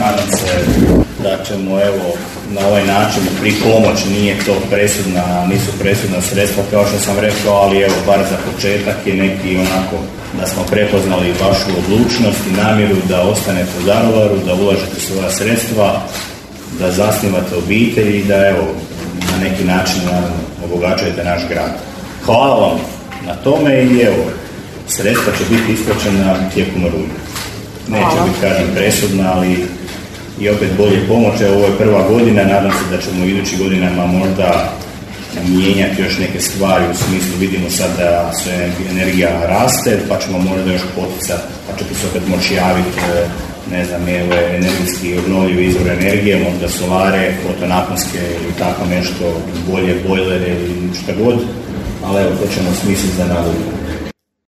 nadam se da ćemo evo na ovaj način pri pomoć nije to presudna, nisu presudna sredstva kao što sam rekao, ali evo bar za početak je neki onako da smo prepoznali vašu odlučnost i namjeru da ostanete u Daruvaru, da ulažete svoja sredstva, da zasnivate obitelj i da evo na neki način obogačujete naš grad. Hvala vam na tome i evo, sredstva će biti isplaćena tijekom rujna. Neće biti, kažem, presudna, ali i opet bolje pomoć. Ovo je prva godina, nadam se da ćemo u idućih godinama možda mijenjati još neke stvari u smislu vidimo sad da sve energija raste pa ćemo možda još poticati pa ćete se opet moći javiti e, ne znam, energijski obnovljivi izvor energije, možda solare, fotonaponske ili tako nešto, bolje bojlere ili šta god, ali evo to ćemo smisliti za nadalje.